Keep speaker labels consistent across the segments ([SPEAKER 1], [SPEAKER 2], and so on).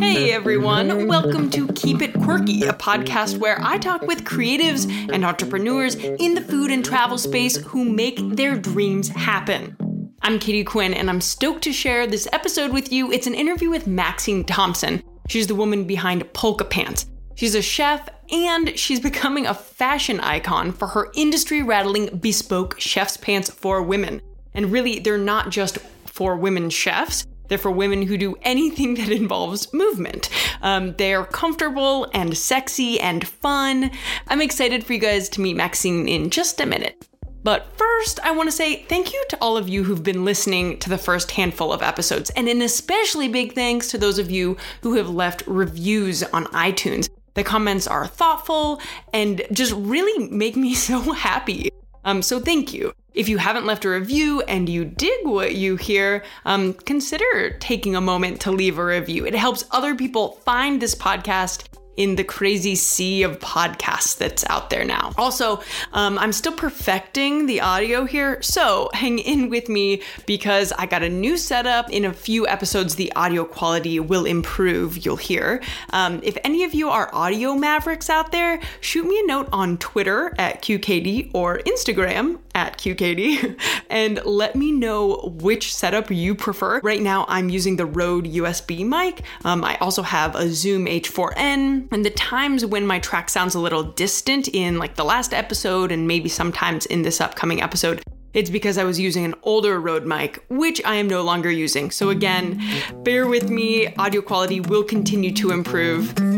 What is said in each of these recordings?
[SPEAKER 1] Hey everyone, welcome to Keep It Quirky, a podcast where I talk with creatives and entrepreneurs in the food and travel space who make their dreams happen. I'm Katie Quinn, and I'm stoked to share this episode with you. It's an interview with Maxine Thompson. She's the woman behind Polka Pants. She's a chef and she's becoming a fashion icon for her industry rattling bespoke chef's pants for women. And really, they're not just for women chefs. They're for women who do anything that involves movement. Um, they're comfortable and sexy and fun. I'm excited for you guys to meet Maxine in just a minute. But first, I want to say thank you to all of you who've been listening to the first handful of episodes, and an especially big thanks to those of you who have left reviews on iTunes. The comments are thoughtful and just really make me so happy. Um, so thank you. If you haven't left a review and you dig what you hear, um, consider taking a moment to leave a review. It helps other people find this podcast in the crazy sea of podcasts that's out there now. Also, um, I'm still perfecting the audio here, so hang in with me because I got a new setup. In a few episodes, the audio quality will improve, you'll hear. Um, if any of you are audio mavericks out there, shoot me a note on Twitter at QKD or Instagram at QKD and let me know which setup you prefer. Right now, I'm using the Rode USB mic. Um, I also have a Zoom H4n and the times when my track sounds a little distant in like the last episode and maybe sometimes in this upcoming episode, it's because I was using an older Rode mic, which I am no longer using. So again, bear with me, audio quality will continue to improve.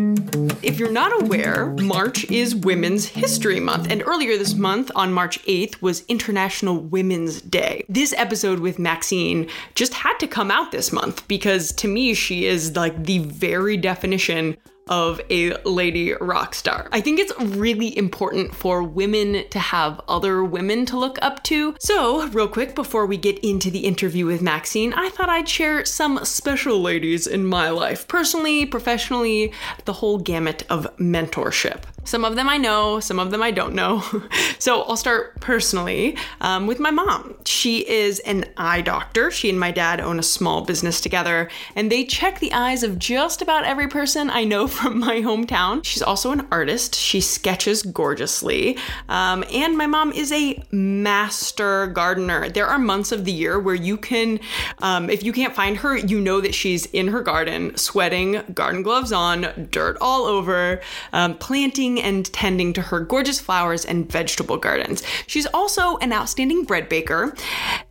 [SPEAKER 1] If you're not aware, March is Women's History Month, and earlier this month, on March 8th, was International Women's Day. This episode with Maxine just had to come out this month because to me, she is like the very definition of a lady rock star. I think it's really important for women to have other women to look up to. So, real quick, before we get into the interview with Maxine, I thought I'd share some special ladies in my life, personally, professionally, the whole gamut of mentorship. Some of them I know, some of them I don't know. so I'll start personally um, with my mom. She is an eye doctor. She and my dad own a small business together, and they check the eyes of just about every person I know from my hometown. She's also an artist. She sketches gorgeously. Um, and my mom is a master gardener. There are months of the year where you can, um, if you can't find her, you know that she's in her garden, sweating, garden gloves on, dirt all over, um, and tending to her gorgeous flowers and vegetable gardens. She's also an outstanding bread baker,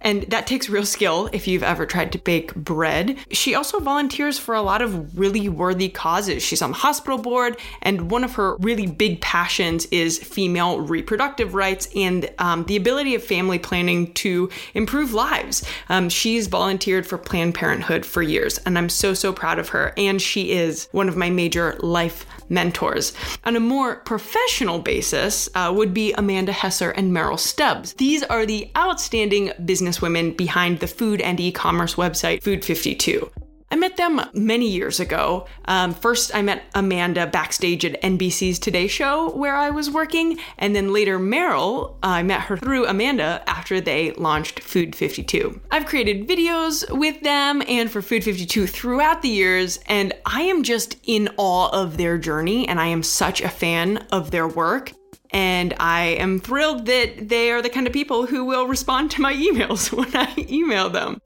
[SPEAKER 1] and that takes real skill if you've ever tried to bake bread. She also volunteers for a lot of really worthy causes. She's on the hospital board, and one of her really big passions is female reproductive rights and um, the ability of family planning to improve lives. Um, she's volunteered for Planned Parenthood for years, and I'm so, so proud of her. And she is one of my major life mentors. On a more professional basis uh, would be Amanda Hesser and Merrill Stubbs. These are the outstanding businesswomen behind the food and e commerce website Food 52. I met them many years ago. Um, first, I met Amanda backstage at NBC's Today Show, where I was working, and then later, Merrill, uh, I met her through Amanda after they launched Food 52. I've created videos with them and for Food 52 throughout the years, and I am just in awe of their journey, and I am such a fan of their work. And I am thrilled that they are the kind of people who will respond to my emails when I email them.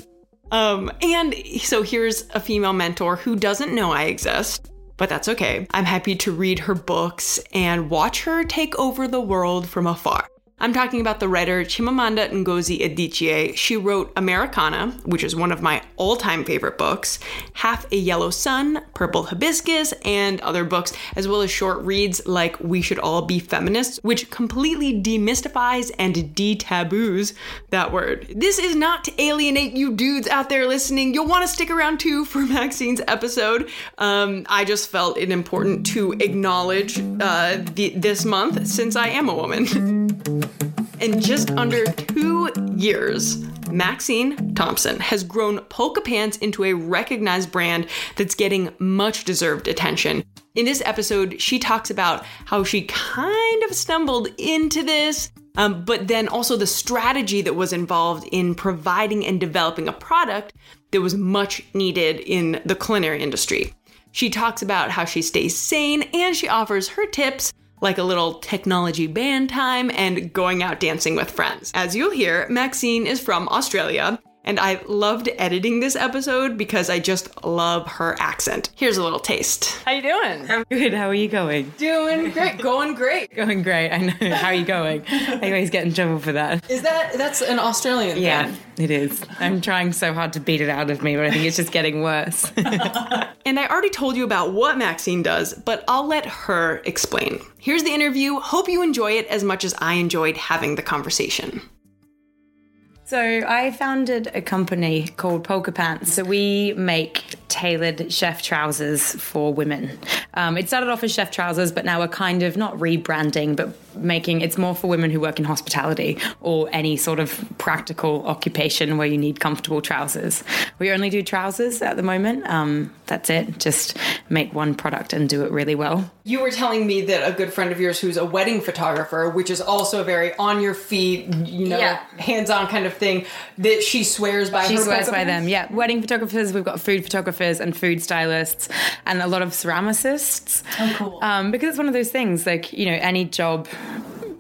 [SPEAKER 1] Um, and so here's a female mentor who doesn't know I exist, but that's okay. I'm happy to read her books and watch her take over the world from afar. I'm talking about the writer Chimamanda Ngozi Adichie. She wrote Americanah, which is one of my all time favorite books, Half a Yellow Sun, Purple Hibiscus, and other books, as well as short reads like We Should All Be Feminists, which completely demystifies and detaboos that word. This is not to alienate you dudes out there listening. You'll want to stick around too for Maxine's episode. Um, I just felt it important to acknowledge uh, the, this month since I am a woman. In just under two years, Maxine Thompson has grown Polka Pants into a recognized brand that's getting much deserved attention. In this episode, she talks about how she kind of stumbled into this, um, but then also the strategy that was involved in providing and developing a product that was much needed in the culinary industry. She talks about how she stays sane and she offers her tips like a little technology band time and going out dancing with friends. As you'll hear, Maxine is from Australia and I loved editing this episode because I just love her accent. Here's a little taste. How you doing?
[SPEAKER 2] I'm good. How are you going?
[SPEAKER 1] Doing great. Going great.
[SPEAKER 2] Going great. I know. How are you going? I always get in trouble for that.
[SPEAKER 1] Is that that's an Australian
[SPEAKER 2] Yeah,
[SPEAKER 1] thing?
[SPEAKER 2] it is. I'm trying so hard to beat it out of me, but I think it's just getting worse.
[SPEAKER 1] And I already told you about what Maxine does, but I'll let her explain. Here's the interview. Hope you enjoy it as much as I enjoyed having the conversation.
[SPEAKER 2] So I founded a company called Polka Pants. So we make tailored chef trousers for women. Um, it started off as chef trousers, but now we're kind of not rebranding, but making it's more for women who work in hospitality or any sort of practical occupation where you need comfortable trousers. We only do trousers at the moment. Um, that's it. Just make one product and do it really well.
[SPEAKER 1] You were telling me that a good friend of yours who's a wedding photographer, which is also a very on your feet, you know,
[SPEAKER 2] Yeah.
[SPEAKER 1] hands on kind of thing, that she swears by
[SPEAKER 2] She swears by them. Yeah, wedding photographers. We've got food photographers and food stylists, and a lot of ceramicists.
[SPEAKER 1] Oh, cool.
[SPEAKER 2] Um, because it's one of those things. Like you know, any job.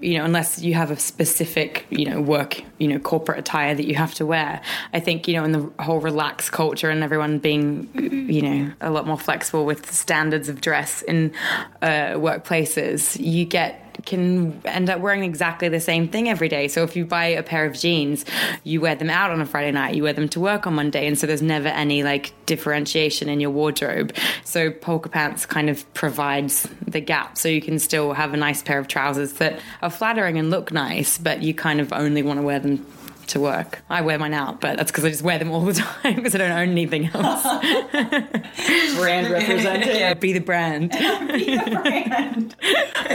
[SPEAKER 2] You know, unless you have a specific, you know, work, you know, corporate attire that you have to wear. I think, you know, in the whole relaxed culture and everyone being, you know, a lot more flexible with the standards of dress in uh, workplaces, you get can end up wearing exactly the same thing every day. So if you buy a pair of jeans, you wear them out on a Friday night, you wear them to work on Monday, and so there's never any like differentiation in your wardrobe. So polka pants kind of provides the gap, so you can still have a nice pair of trousers that are flattering and look nice, but you kind of only want to wear them. To work, I wear mine out, but that's because I just wear them all the time because I don't own anything else.
[SPEAKER 1] brand representing.
[SPEAKER 2] yeah, be the brand.
[SPEAKER 1] I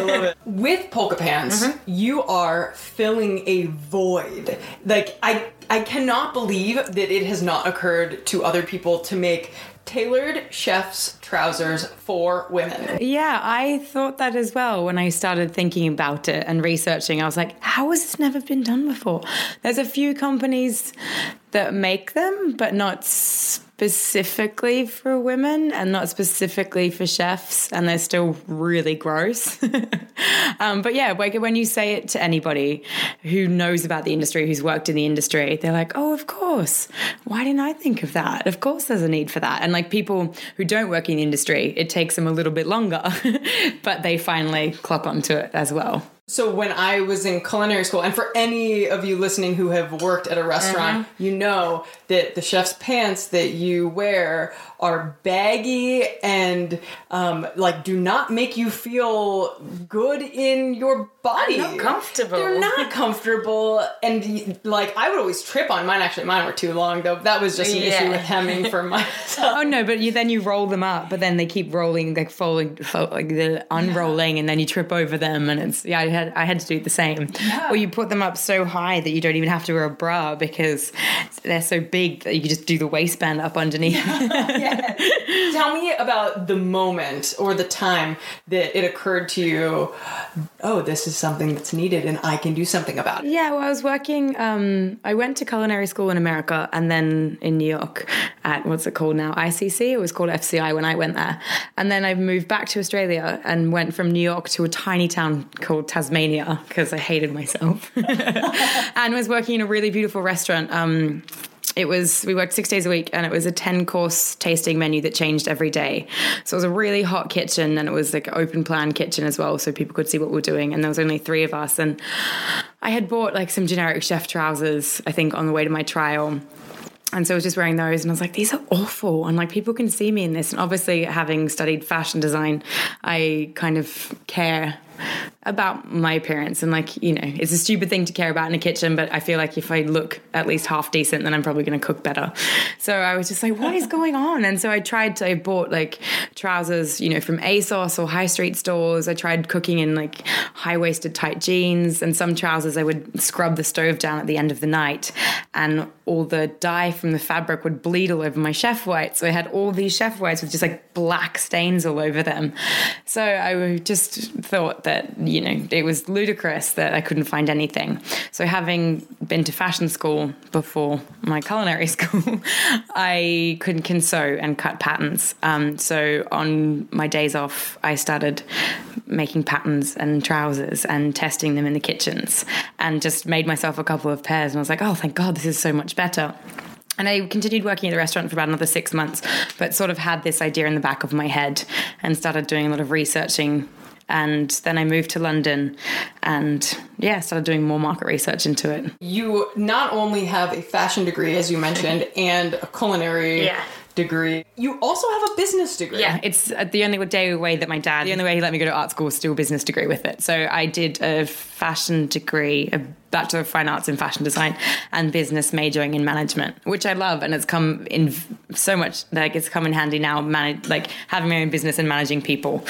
[SPEAKER 1] love it. With polka pants,
[SPEAKER 2] Mm-hmm.
[SPEAKER 1] you are filling a void. Like I I cannot believe that it has not occurred to other people to make tailored chef's trousers for women.
[SPEAKER 2] Yeah, I thought that as well when I started thinking about it and researching. I was like, how has this never been done before? There's a few companies that make them, but not specifically for women and not specifically for chefs, and they're still really gross. um, but yeah, when you say it to anybody who knows about the industry, who's worked in the industry, they're like, oh, of course. Why didn't I think of that? Of course, there's a need for that. And like people who don't work in the industry, it takes them a little bit longer, but they finally clock onto it as well.
[SPEAKER 1] So when I was in culinary school, and for any of you listening who have worked at a restaurant,
[SPEAKER 2] Mm-hmm.
[SPEAKER 1] you know that the chef's pants that you wear are baggy and um, like do not make you feel good in your body.
[SPEAKER 2] Not comfortable.
[SPEAKER 1] They're not comfortable, and like I would always trip on mine. Actually, mine were too long though. That was just an issue with hemming for myself.
[SPEAKER 2] Oh no, but you then you roll them up, but then they keep rolling, like folding, fold, like the unrolling, and then you trip over them, and it's yeah. I had I had to do the same. Or you put them up so high that you don't even have to wear a bra because they're so big that you can just do the waistband up underneath.
[SPEAKER 1] Tell me about the moment or the time that it occurred to you, oh, this is something that's needed and I can do something about it.
[SPEAKER 2] Yeah, well, I was working. Um, I went to culinary school in America and then in New York at what's it called now? ICC. It was called FCI when I went there. And then I moved back to Australia and went from New York to a tiny town called Tasmania because I hated myself and was working in a really beautiful restaurant. Um, it was we worked six days a week and it was a 10 course tasting menu that changed every day so it was a really hot kitchen and it was like open plan kitchen as well so people could see what we we're doing and there was only three of us and i had bought like some generic chef trousers i think on the way to my trial and so I was just wearing those, and I was like, these are awful. And like, people can see me in this. And obviously, having studied fashion design, I kind of care about my appearance. And like, you know, it's a stupid thing to care about in a kitchen, but I feel like if I look at least half decent, then I'm probably going to cook better. So I was just like, what is going on? And so I tried to, I bought like trousers, you know, from ASOS or high street stores. I tried cooking in like high waisted tight jeans, and some trousers I would scrub the stove down at the end of the night, and all the dye from the fabric would bleed all over my chef whites. So I had all these chef whites with just like black stains all over them. So I just thought that, you know, it was ludicrous that I couldn't find anything. So, having been to fashion school before my culinary school, I could can sew and cut patterns. Um, so, on my days off, I started making patterns and trousers and testing them in the kitchens and just made myself a couple of pairs. And I was like, oh, thank God, this is so much better. And I continued working at the restaurant for about another six months, but sort of had this idea in the back of my head and started doing a lot of researching. And then I moved to London and, yeah, started doing more market research into it.
[SPEAKER 1] You not only have a fashion degree, as you mentioned, and a culinary
[SPEAKER 2] Yeah.
[SPEAKER 1] degree, you also have a business degree.
[SPEAKER 2] Yeah, it's uh, the only day way that my dad, the only way he let me go to art school was still a business degree with it. So I did a fashion degree, a Bachelor of Fine Arts in Fashion Design, and business majoring in management, which I love, and it's come in so much. Like it's come in handy now, manage like having my own business and managing people.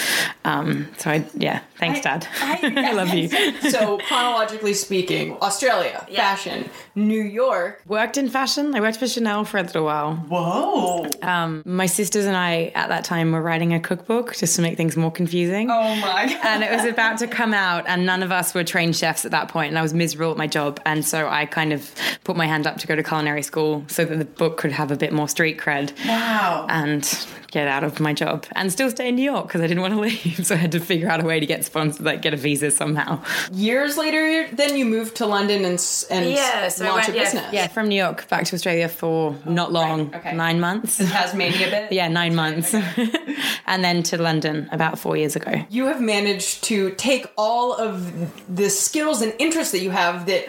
[SPEAKER 2] Um, so I, yeah, thanks, Dad. I, love you.
[SPEAKER 1] so chronologically speaking, Australia, fashion, New York.
[SPEAKER 2] Worked in fashion. I worked for Chanel for a little while.
[SPEAKER 1] Whoa.
[SPEAKER 2] Um, my sisters and I at that time were writing a cookbook just to make things more confusing.
[SPEAKER 1] Oh my god.
[SPEAKER 2] and it was about to come out and none of us were trained chefs at that point and i was miserable at my job and so i kind of put my hand up to go to culinary school so that the book could have a bit more street cred
[SPEAKER 1] Wow.
[SPEAKER 2] and get out of my job and still stay in new york because i didn't want to leave so i had to figure out a way to get sponsored like get a visa somehow
[SPEAKER 1] Years later, then you moved to London and s- and s- launch a business.
[SPEAKER 2] yeah from new york back to australia for not long
[SPEAKER 1] okay.
[SPEAKER 2] nine months
[SPEAKER 1] Tasmania bit.
[SPEAKER 2] yeah nine months and then to london about four years ago
[SPEAKER 1] You have managed to take all of the skills and interests that you have that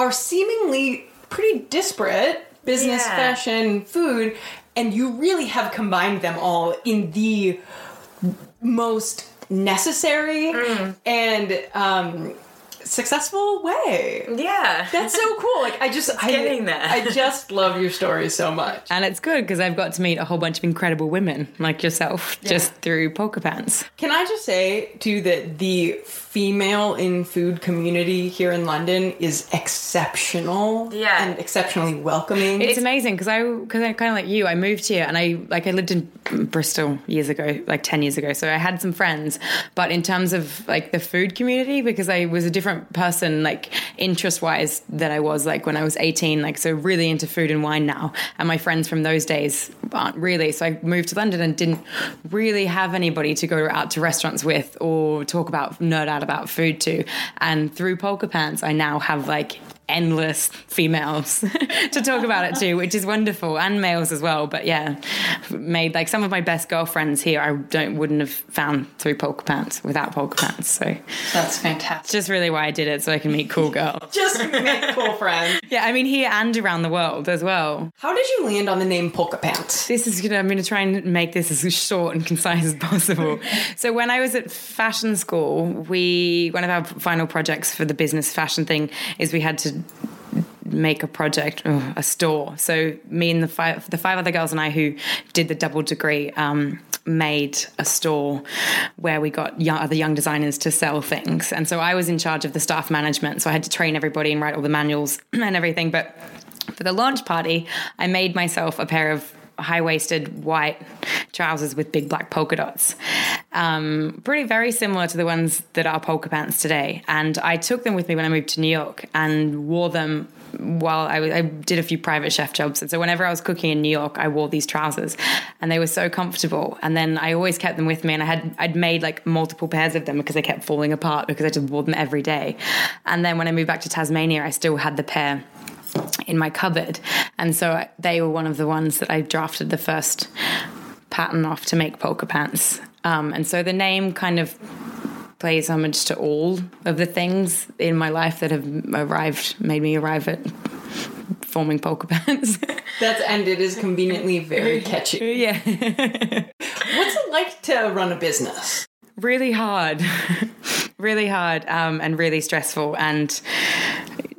[SPEAKER 1] are seemingly pretty disparate business,
[SPEAKER 2] Yeah.
[SPEAKER 1] fashion, food and you really have combined them all in the most necessary
[SPEAKER 2] Mm.
[SPEAKER 1] and um, successful way.
[SPEAKER 2] yeah
[SPEAKER 1] That's so cool. Like I just I,
[SPEAKER 2] getting there.
[SPEAKER 1] I just love your story so much.
[SPEAKER 2] And it's good because I've got to meet a whole bunch of incredible women like yourself just through Polka Pants.
[SPEAKER 1] Can I just say too that the female in food community here in London is exceptional
[SPEAKER 2] Yeah.
[SPEAKER 1] and exceptionally welcoming.
[SPEAKER 2] It's amazing because I because I kind of like you. I moved here and I like I lived in Bristol years ago, like ten years ago. So I had some friends, but in terms of like the food community, because I was a different person, like interest wise, that I was like when I was eighteen. Like so, really into food and wine now. And my friends from those days aren't really. So I moved to London and didn't really have anybody to go out to restaurants with or talk about nerd out about food to. And through Polka Pants, I now have like endless females to talk about it too, which is wonderful, and males as well. But yeah, made like some of my best girlfriends here. I don't wouldn't have found through polka pants without polka pants. So
[SPEAKER 1] That's fantastic.
[SPEAKER 2] just really why I did it, so I can meet cool girls.
[SPEAKER 1] Just make cool friends.
[SPEAKER 2] Yeah, I mean here and around the world as well.
[SPEAKER 1] How did you land on the name Polka Pants?
[SPEAKER 2] This is gonna. I'm gonna try and make this as short and concise as possible. so when I was at fashion school, we one of our final projects for the business fashion thing is we had to make a project, oh, a store. So me and the five, the five other girls and I who did the double degree. Um, made a store where we got young, other young designers to sell things and so i was in charge of the staff management so i had to train everybody and write all the manuals and everything but for the launch party i made myself a pair of high waisted white trousers with big black polka dots. Um, pretty very similar to the ones that are polka pants today. And I took them with me when I moved to New York and wore them while I, I did a few private chef jobs. And so whenever I was cooking in New York, I wore these trousers and they were so comfortable. And then I always kept them with me and I had, I'd made like multiple pairs of them because they kept falling apart because I just wore them every day. And then when I moved back to Tasmania, I still had the pair in my cupboard. And so they were one of the ones that I drafted the first pattern off to make polka pants. Um, and so the name kind of plays homage to all of the things in my life that have arrived, made me arrive at forming polka pants.
[SPEAKER 1] That's and it is conveniently very catchy.
[SPEAKER 2] yeah.
[SPEAKER 1] What's it like to run a business?
[SPEAKER 2] really hard. really hard um, and really stressful. And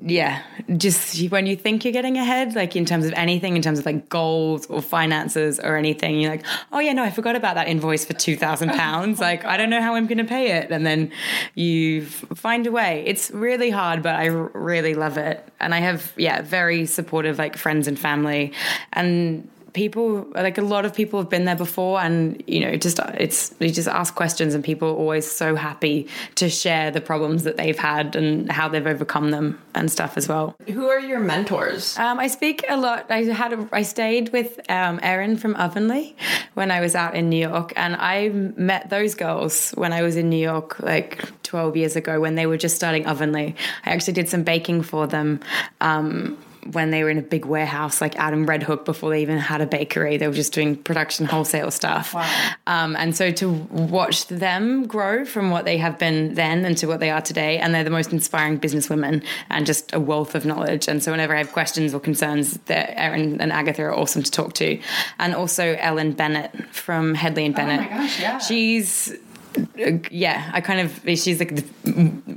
[SPEAKER 2] yeah, just when you think you're getting ahead, like in terms of anything, in terms of like goals or finances or anything, you're like, oh yeah, no, I forgot about that invoice for two thousand pounds. Like I don't know how I'm going to pay it, and then you find a way. It's really hard, but I really love it, and I have yeah, very supportive like friends and family, and people like a lot of people have been there before, and you know, just it's you just ask questions, and people are always so happy to share the problems that they've had and how they've overcome them and stuff as well.
[SPEAKER 1] Who are your mentors?
[SPEAKER 2] Um, I speak a lot. I had a, I stayed with um, Erin from Ovenly when I was out in New York, and I met those girls when I was in New York like 12 years ago when they were just starting Ovenly. I actually did some baking for them. Um, when they were in a big warehouse, like Adam Red Hook, before they even had a bakery, they were just doing production wholesale stuff.
[SPEAKER 1] Wow.
[SPEAKER 2] Um, and so to watch them grow from what they have been then and to what they are today, and they're the most inspiring businesswomen and just a wealth of knowledge. And so whenever I have questions or concerns, that Erin and Agatha are awesome to talk to. And also Ellen Bennett from Hedley and Bennett.
[SPEAKER 1] Oh my gosh, yeah.
[SPEAKER 2] She's yeah, I kind of she's like the,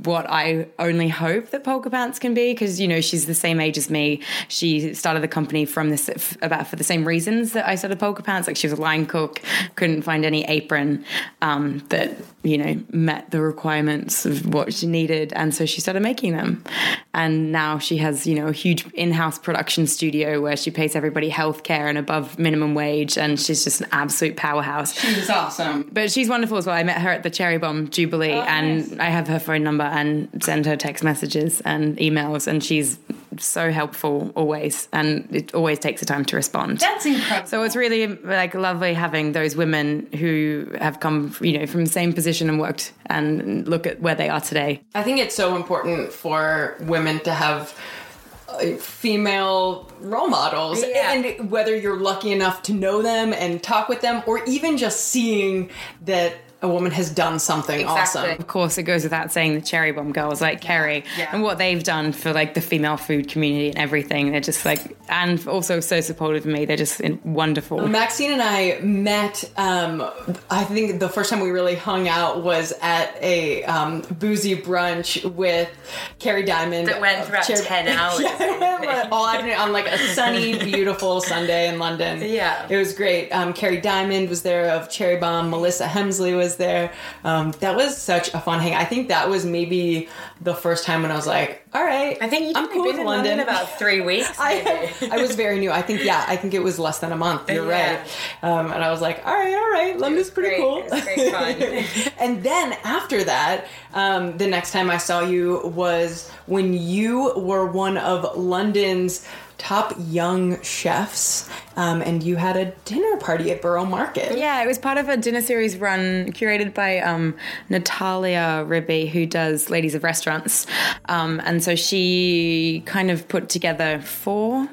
[SPEAKER 2] what I only hope that Polka Pants can be because you know she's the same age as me. She started the company from this about for the same reasons that I started Polka Pants. Like she was a line cook, couldn't find any apron um, that you know met the requirements of what she needed, and so she started making them. And now she has you know a huge in-house production studio where she pays everybody health care and above minimum wage, and she's just an absolute powerhouse.
[SPEAKER 1] She's awesome,
[SPEAKER 2] but she's wonderful as well. I met her her at the Cherry Bombe Jubilee, oh, and nice. I have her phone number and send her text messages and emails, and she's so helpful always, and it always takes the time to respond.
[SPEAKER 1] That's incredible.
[SPEAKER 2] So it's really like lovely having those women who have come, you know, from the same position and worked and look at where they are today.
[SPEAKER 1] I think it's so important for women to have uh, female role models yeah. and whether you're lucky enough to know them and talk with them or even just seeing that a woman has done something exactly. awesome.
[SPEAKER 2] Of course, it goes without saying the Cherry Bombe girls like Kerry yeah. and what they've done for like the female food community and everything. They're just like, and also so supportive of me. They're just wonderful.
[SPEAKER 1] Maxine and I met. Um, I think the first time we really hung out was at a um, boozy brunch with Kerry Diamond.
[SPEAKER 2] That went for about Cher- ten hours.
[SPEAKER 1] yeah, all afternoon on like a sunny, beautiful Sunday in London.
[SPEAKER 2] Yeah,
[SPEAKER 1] it was great. Um, Kerry Diamond was there of Cherry Bombe. Melissa Hemsley was was there. Um, that was such a fun hang. I think that was maybe the first time when I was like, all right,
[SPEAKER 2] I think I'm cool been in London. London. about three weeks.
[SPEAKER 1] I, I was very new. I think yeah, I think it was less than a month. You're yeah. right. Um, and I was like, all right, all right, London's pretty
[SPEAKER 2] great.
[SPEAKER 1] cool.
[SPEAKER 2] great fun.
[SPEAKER 1] and then after that, um, the next time I saw you was when you were one of London's top young chefs, um, and you had a dinner party at Borough Market.
[SPEAKER 2] Yeah, it was part of a dinner series run curated by um, Natalia Ribby, who does Ladies of Restaurants, um, and so she kind of put together four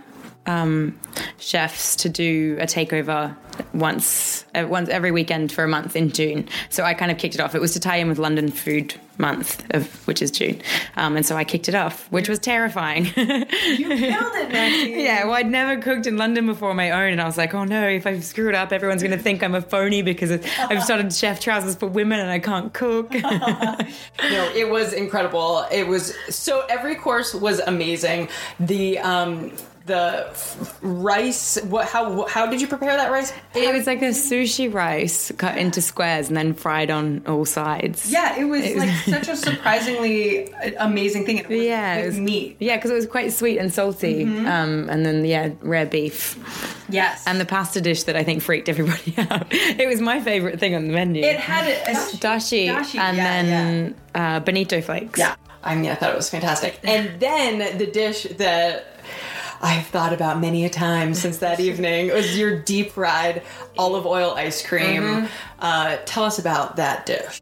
[SPEAKER 2] um, chefs to do a takeover once uh, once every weekend for a month in June. So I kind of kicked it off. It was to tie in with London Food Month, of which is June, um, and so I kicked it off, which was terrifying.
[SPEAKER 1] you killed it, Maxine.
[SPEAKER 2] Yeah, well, I'd never cooked in London before my own, and I was like, oh no, if I screw it up, everyone's going to think I'm a phony because I've started chef trousers for women and I can't cook. no,
[SPEAKER 1] it was incredible. It was so every course was amazing. The um, the rice. What? How? How did you prepare that rice?
[SPEAKER 2] It was like a sushi rice cut into squares and then fried on all sides.
[SPEAKER 1] Yeah, it was, it was like such a surprisingly amazing thing. It yeah, it was meat.
[SPEAKER 2] Yeah, because it was quite sweet and salty. Mm-hmm. Um, and then yeah, rare beef.
[SPEAKER 1] Yes.
[SPEAKER 2] And the pasta dish that I think freaked everybody out. It was my favorite thing on the menu.
[SPEAKER 1] It had a, a
[SPEAKER 2] dashi, dashi and yeah, then yeah. Uh, bonito flakes.
[SPEAKER 1] Yeah. I mean, I thought it was fantastic. And then the dish that I've thought about many a time since that evening. It was your deep fried olive oil ice cream. Mm-hmm. Uh, tell us about that dish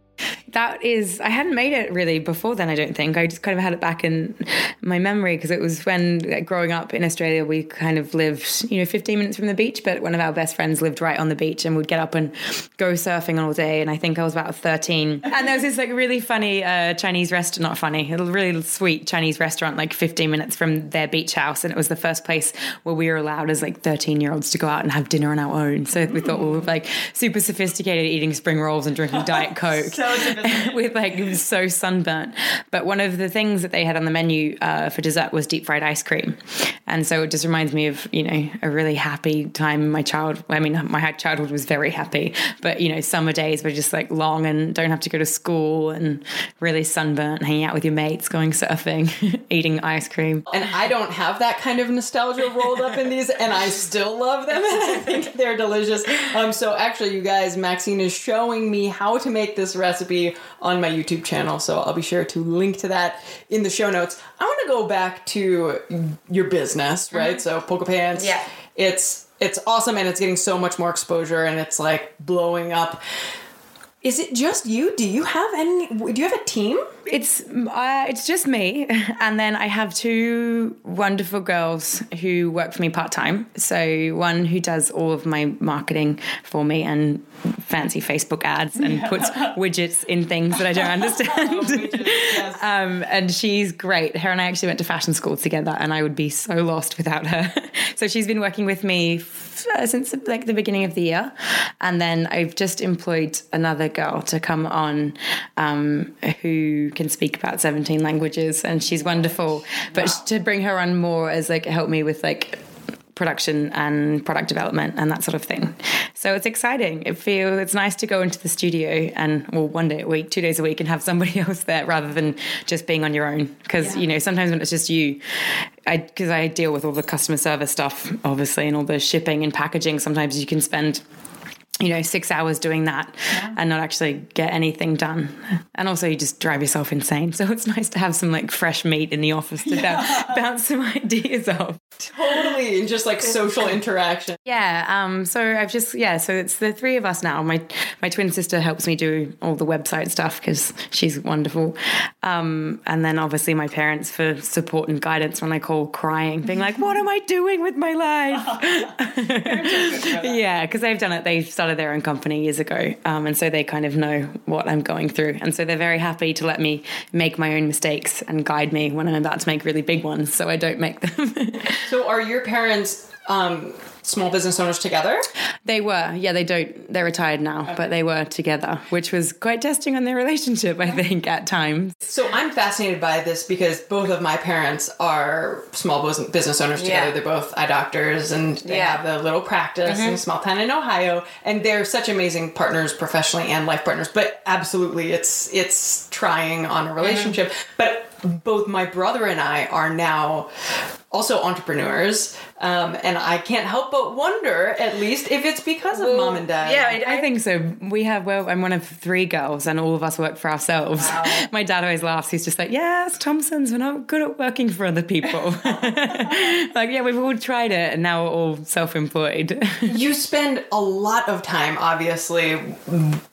[SPEAKER 2] that is i hadn't made it really before then i don't think. I just kind of had it back in my memory because it was when like, growing up in australia we kind of lived you know 15 minutes from the beach but one of our best friends lived right on the beach and we'd get up and go surfing all day and i think i was about 13 and there was this like really funny uh, chinese restaurant not funny a really sweet chinese restaurant like 15 minutes from their beach house and it was the first place where we were allowed as like 13 year olds to go out and have dinner on our own. So we thought we were like super sophisticated eating spring rolls and drinking diet coke.
[SPEAKER 1] so
[SPEAKER 2] with like so sunburnt. But one of the things that they had on the menu uh, for dessert was deep fried ice cream, and so it just reminds me of you know a really happy time my child. I mean, my childhood was very happy, but you know summer days were just like long and don't have to go to school and really sunburnt, hanging out with your mates, going surfing, eating ice cream.
[SPEAKER 1] And I don't have that kind of nostalgia rolled up in these, and I still love them, I think they're delicious. Um, so actually, you guys, Maxine is showing me how to make this recipe on my YouTube channel, so I'll be sure to link to that in the show notes. I want to go back to your business, right? Mm-hmm. So Polka Pants.
[SPEAKER 2] Yeah.
[SPEAKER 1] It's it's awesome and it's getting so much more exposure and it's like blowing up. Is it just you? Do you have any? Do you have a team?
[SPEAKER 2] It's uh, it's just me, and then I have two wonderful girls who work for me part time. So one who does all of my marketing for me and fancy Facebook ads and yeah. puts widgets in things that I don't understand. widgets, yes. um, and she's great. Her and I actually went to fashion school together, and I would be so lost without her. so she's been working with me f- since like the beginning of the year, and then I've just employed another girl to come on um, who can speak about 17 languages, and she's wonderful. But wow. to bring her on more as like help me with like production and product development and that sort of thing. So it's exciting. It feels it's nice to go into the studio and well one day a week, two days a week, and have somebody else there rather than just being on your own. Because yeah. you know sometimes when it's just you, I because I deal with all the customer service stuff obviously and all the shipping and packaging. Sometimes you can spend you know, six hours doing that yeah. and not actually get anything done. And also, you just drive yourself insane. So it's nice to have some like fresh meat in the office to yeah. bounce some ideas off.
[SPEAKER 1] Totally, and just like social interaction.
[SPEAKER 2] Yeah. Um. So I've just yeah. So it's the three of us now. My my twin sister helps me do all the website stuff because she's wonderful. Um. And then obviously my parents for support and guidance when I call crying, being like, "What am I doing with my life?" yeah, because they've done it. They've started their own company years ago, um, and so they kind of know what I'm going through, and so they're very happy to let me make my own mistakes and guide me when I'm about to make really big ones, so I don't make them.
[SPEAKER 1] so, are your parents um, small business owners together?
[SPEAKER 2] They were. Yeah, they don't. They're retired now, okay. but they were together, which was quite testing on their relationship, I think, at times.
[SPEAKER 1] So I'm fascinated by this because both of my parents are small business owners together. Yeah. They're both eye doctors and they yeah. have a little practice mm-hmm. in a small town in Ohio, and they're such amazing partners professionally and life partners. But absolutely, it's it's trying on a relationship. Mm-hmm. But both my brother and I are now also entrepreneurs, um, and I can't help but wonder, at least, if it's because of well, mom and dad.
[SPEAKER 2] Yeah, I, I, think so. We have well, I'm one of three girls, and all of us work for ourselves. Wow. my dad always laughs. He's just like, "Yes, Thompsons, we're not good at working for other people." like, yeah, we've all tried it, and now we're all self-employed.
[SPEAKER 1] you spend a lot of time, obviously,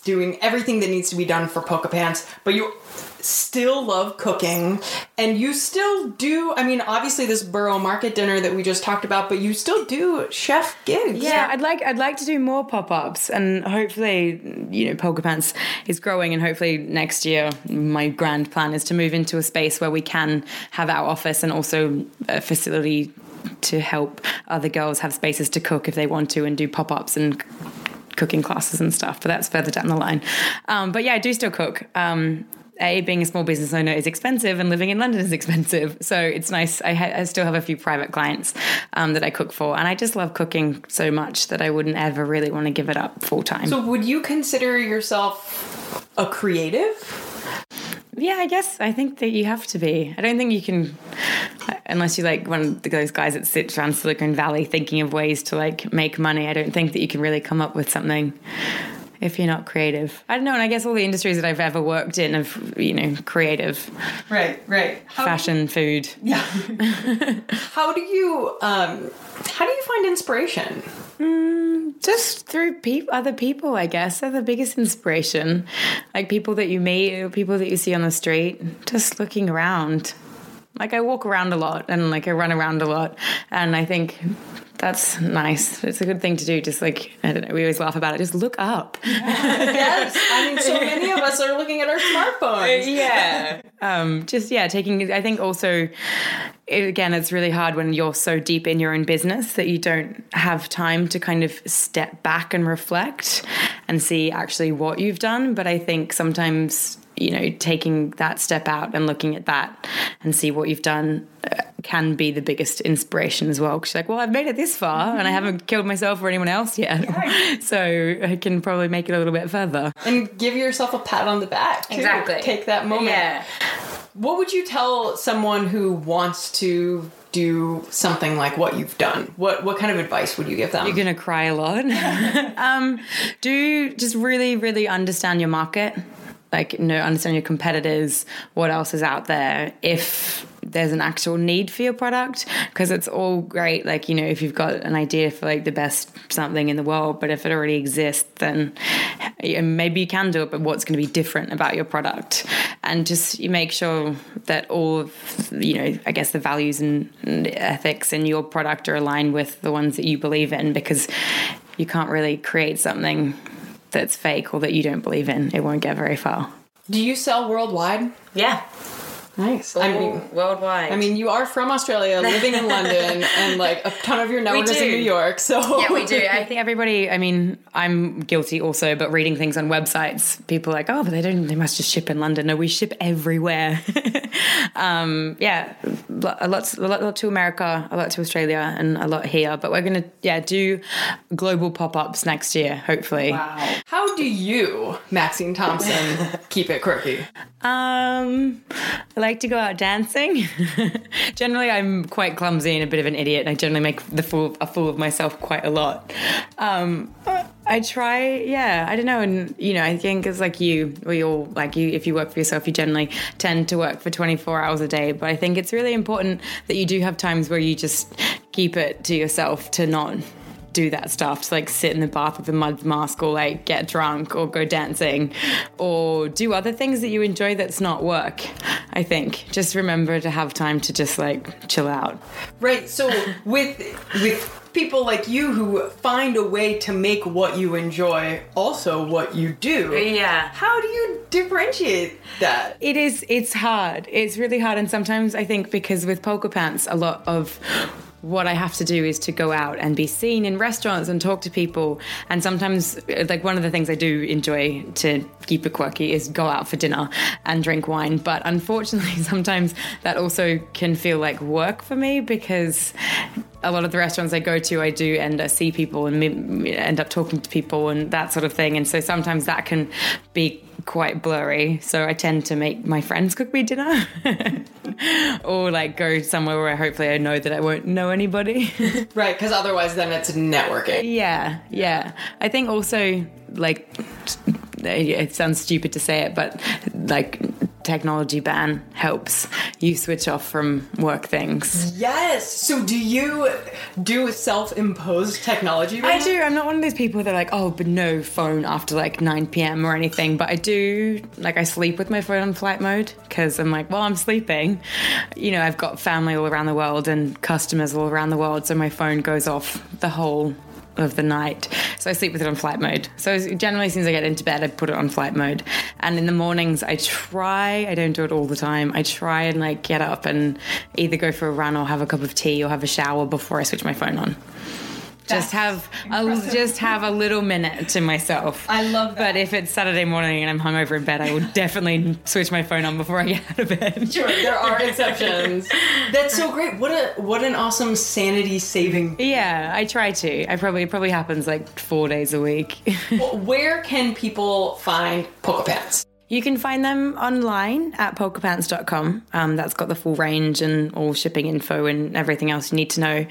[SPEAKER 1] doing everything that needs to be done for Polka Pants, but you still love cooking and you still do i mean obviously this borough market dinner that we just talked about but you still do chef gigs.
[SPEAKER 2] Yeah i'd like i'd like to do more pop-ups and hopefully you know polka pants is growing and hopefully next year my grand plan is to move into a space where we can have our office and also a facility to help other girls have spaces to cook if they want to and do pop-ups and cooking classes and stuff but that's further down the line. Um, but yeah i do still cook. Um, a being a small business owner is expensive and living in London is expensive. So it's nice. I, ha- I still have a few private clients um, that I cook for, and I just love cooking so much that I wouldn't ever really want to give it up full time.
[SPEAKER 1] So would you consider yourself a creative?
[SPEAKER 2] Yeah, I guess I think that you have to be. I don't think you can, unless you're like one of those guys that sits around Silicon Valley thinking of ways to like make money. I don't think that you can really come up with something if you're not creative. I don't know, and I guess all the industries that I've ever worked in have, you know, creative.
[SPEAKER 1] Right, right.
[SPEAKER 2] How Fashion, you, food.
[SPEAKER 1] Yeah. how do you um how do you find inspiration?
[SPEAKER 2] Mm, just through pe- other people, I guess. They're the biggest inspiration. Like people that you meet, people that you see on the street, just looking around. Like I walk around a lot and like I run around a lot and I think that's nice. It's a good thing to do. Just like I don't know, we always laugh about it. Just look up.
[SPEAKER 1] yes, I mean, so many of us are looking at our smartphones.
[SPEAKER 2] Yeah. um, just yeah, taking. I think also, it, again, it's really hard when you're so deep in your own business that you don't have time to kind of step back and reflect and see actually what you've done. But I think sometimes you know, taking that step out and looking at that and see what you've done uh, can be the biggest inspiration as well. Because like, well, I've made it this far and I haven't killed myself or anyone else yet, so I can probably make it a little bit further.
[SPEAKER 1] And give yourself a pat on the back. Too.
[SPEAKER 2] Exactly.
[SPEAKER 1] Take that moment.
[SPEAKER 2] Yeah.
[SPEAKER 1] What would you tell someone who wants to do something like what you've done? What what kind of advice would you give them?
[SPEAKER 2] You're gonna cry a lot. um, do just really, really understand your market. Like, you know, understand your competitors, what else is out there. If there's an actual need for your product, because it's all great. Like, you know, if you've got an idea for like the best something in the world, but if it already exists, then maybe you can do it. But what's going to be different about your product? And just you make sure that all of, you know, I guess the values and, and ethics in your product are aligned with the ones that you believe in, because you can't really create something that's fake or that you don't believe in, it won't get very far.
[SPEAKER 1] do you sell worldwide?
[SPEAKER 2] Yeah.
[SPEAKER 1] Nice. I mean,
[SPEAKER 2] worldwide.
[SPEAKER 1] I mean, you are from Australia, living in London, and like a ton of your network is in. New York. So
[SPEAKER 2] yeah, we do. I think everybody. I mean, I'm guilty also, but reading things on websites, people are like, oh, but they don't. They must just ship in London. No, we ship everywhere. um, yeah, a lot, a lot, a lot to America, a lot to Australia, and a lot here. But we're gonna, yeah, do global pop ups next year, hopefully.
[SPEAKER 1] Wow. How do you, Maxine Thompson, keep it quirky?
[SPEAKER 2] Um, I like to go out dancing. generally, I'm quite clumsy and a bit of an idiot, and I generally make the fool a fool of myself quite a lot. Um, I try, yeah, I don't know, and you know, I think it's like you, we all like you. If you work for yourself, you generally tend to work for 24 hours a day. But I think it's really important that you do have times where you just keep it to yourself to not do that stuff to like sit in the bath with a mud mask or like get drunk or go dancing or do other things that you enjoy that's not work i think just remember to have time to just like chill out
[SPEAKER 1] Right. So with with people like you who find a way to make what you enjoy also what you do.
[SPEAKER 2] yeah
[SPEAKER 1] How do you differentiate that?
[SPEAKER 2] It is. It's hard. It's really hard, and sometimes I think because with polka pants, a lot of what I have to do is to go out and be seen in restaurants and talk to people. And sometimes, like one of the things I do enjoy to keep it quirky is go out for dinner and drink wine. But unfortunately, sometimes that also can feel like work for me because a lot of the restaurants I go to, I do end up see people and end up talking to people and that sort of thing. And so sometimes that can be quite blurry. So I tend to make my friends cook me dinner or like go somewhere where hopefully I know that I won't know anybody.
[SPEAKER 1] Right, because otherwise then it's networking.
[SPEAKER 2] yeah, yeah. I think also like it sounds stupid to say it, but like technology ban helps you switch off from work things.
[SPEAKER 1] Yes. So do you do self-imposed technology?
[SPEAKER 2] I do. I'm not one of those people that are like, oh, but no phone after like 9 p.m. or anything. But I do, like, I sleep with my phone on flight mode because I'm like, well, I'm sleeping. You know, I've got family all around the world and customers all around the world. So my phone goes off the whole of the night. So I sleep with it on flight mode. So generally, as soon as I get into bed, I put it on flight mode. And in the mornings, I try, I don't do it all the time, I try and like get up and either go for a run or have a cup of tea or have a shower before I switch my phone on. Just have I'll just have a little minute to myself.
[SPEAKER 1] I love that.
[SPEAKER 2] But if it's Saturday morning and I'm hungover in bed, I will definitely switch my phone on before I get out of bed.
[SPEAKER 1] Sure, there are exceptions. That's so great. What a what an awesome sanity saving.
[SPEAKER 2] Yeah, I try to. I probably it probably happens like four days a week.
[SPEAKER 1] Where can people find polka pants?
[SPEAKER 2] You can find them online at polkapants.com. Um, that's got the full range and all shipping info and everything else you need to know.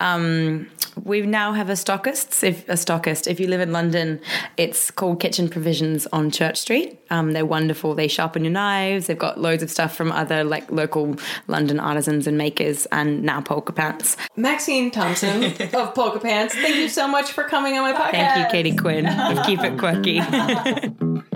[SPEAKER 2] Um, we now have a stockist. If a stockist, if you live in London, it's called Kitchen Provisions on Church Street. Um, they're wonderful. They sharpen your knives. They've got loads of stuff from other like local London artisans and makers, and now polka pants.
[SPEAKER 1] Maxine Thompson of Polka Pants. Thank you so much for coming on my podcast.
[SPEAKER 2] Thank you, Katie Quinn. of Keep it quirky.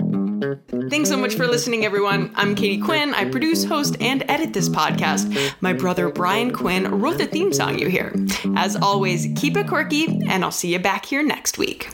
[SPEAKER 1] Thanks so much for listening, everyone. I'm Katie Quinn. I produce, host, and edit this podcast. My brother Brian Quinn wrote the theme song you hear. As always, keep it quirky, and I'll see you back here next week.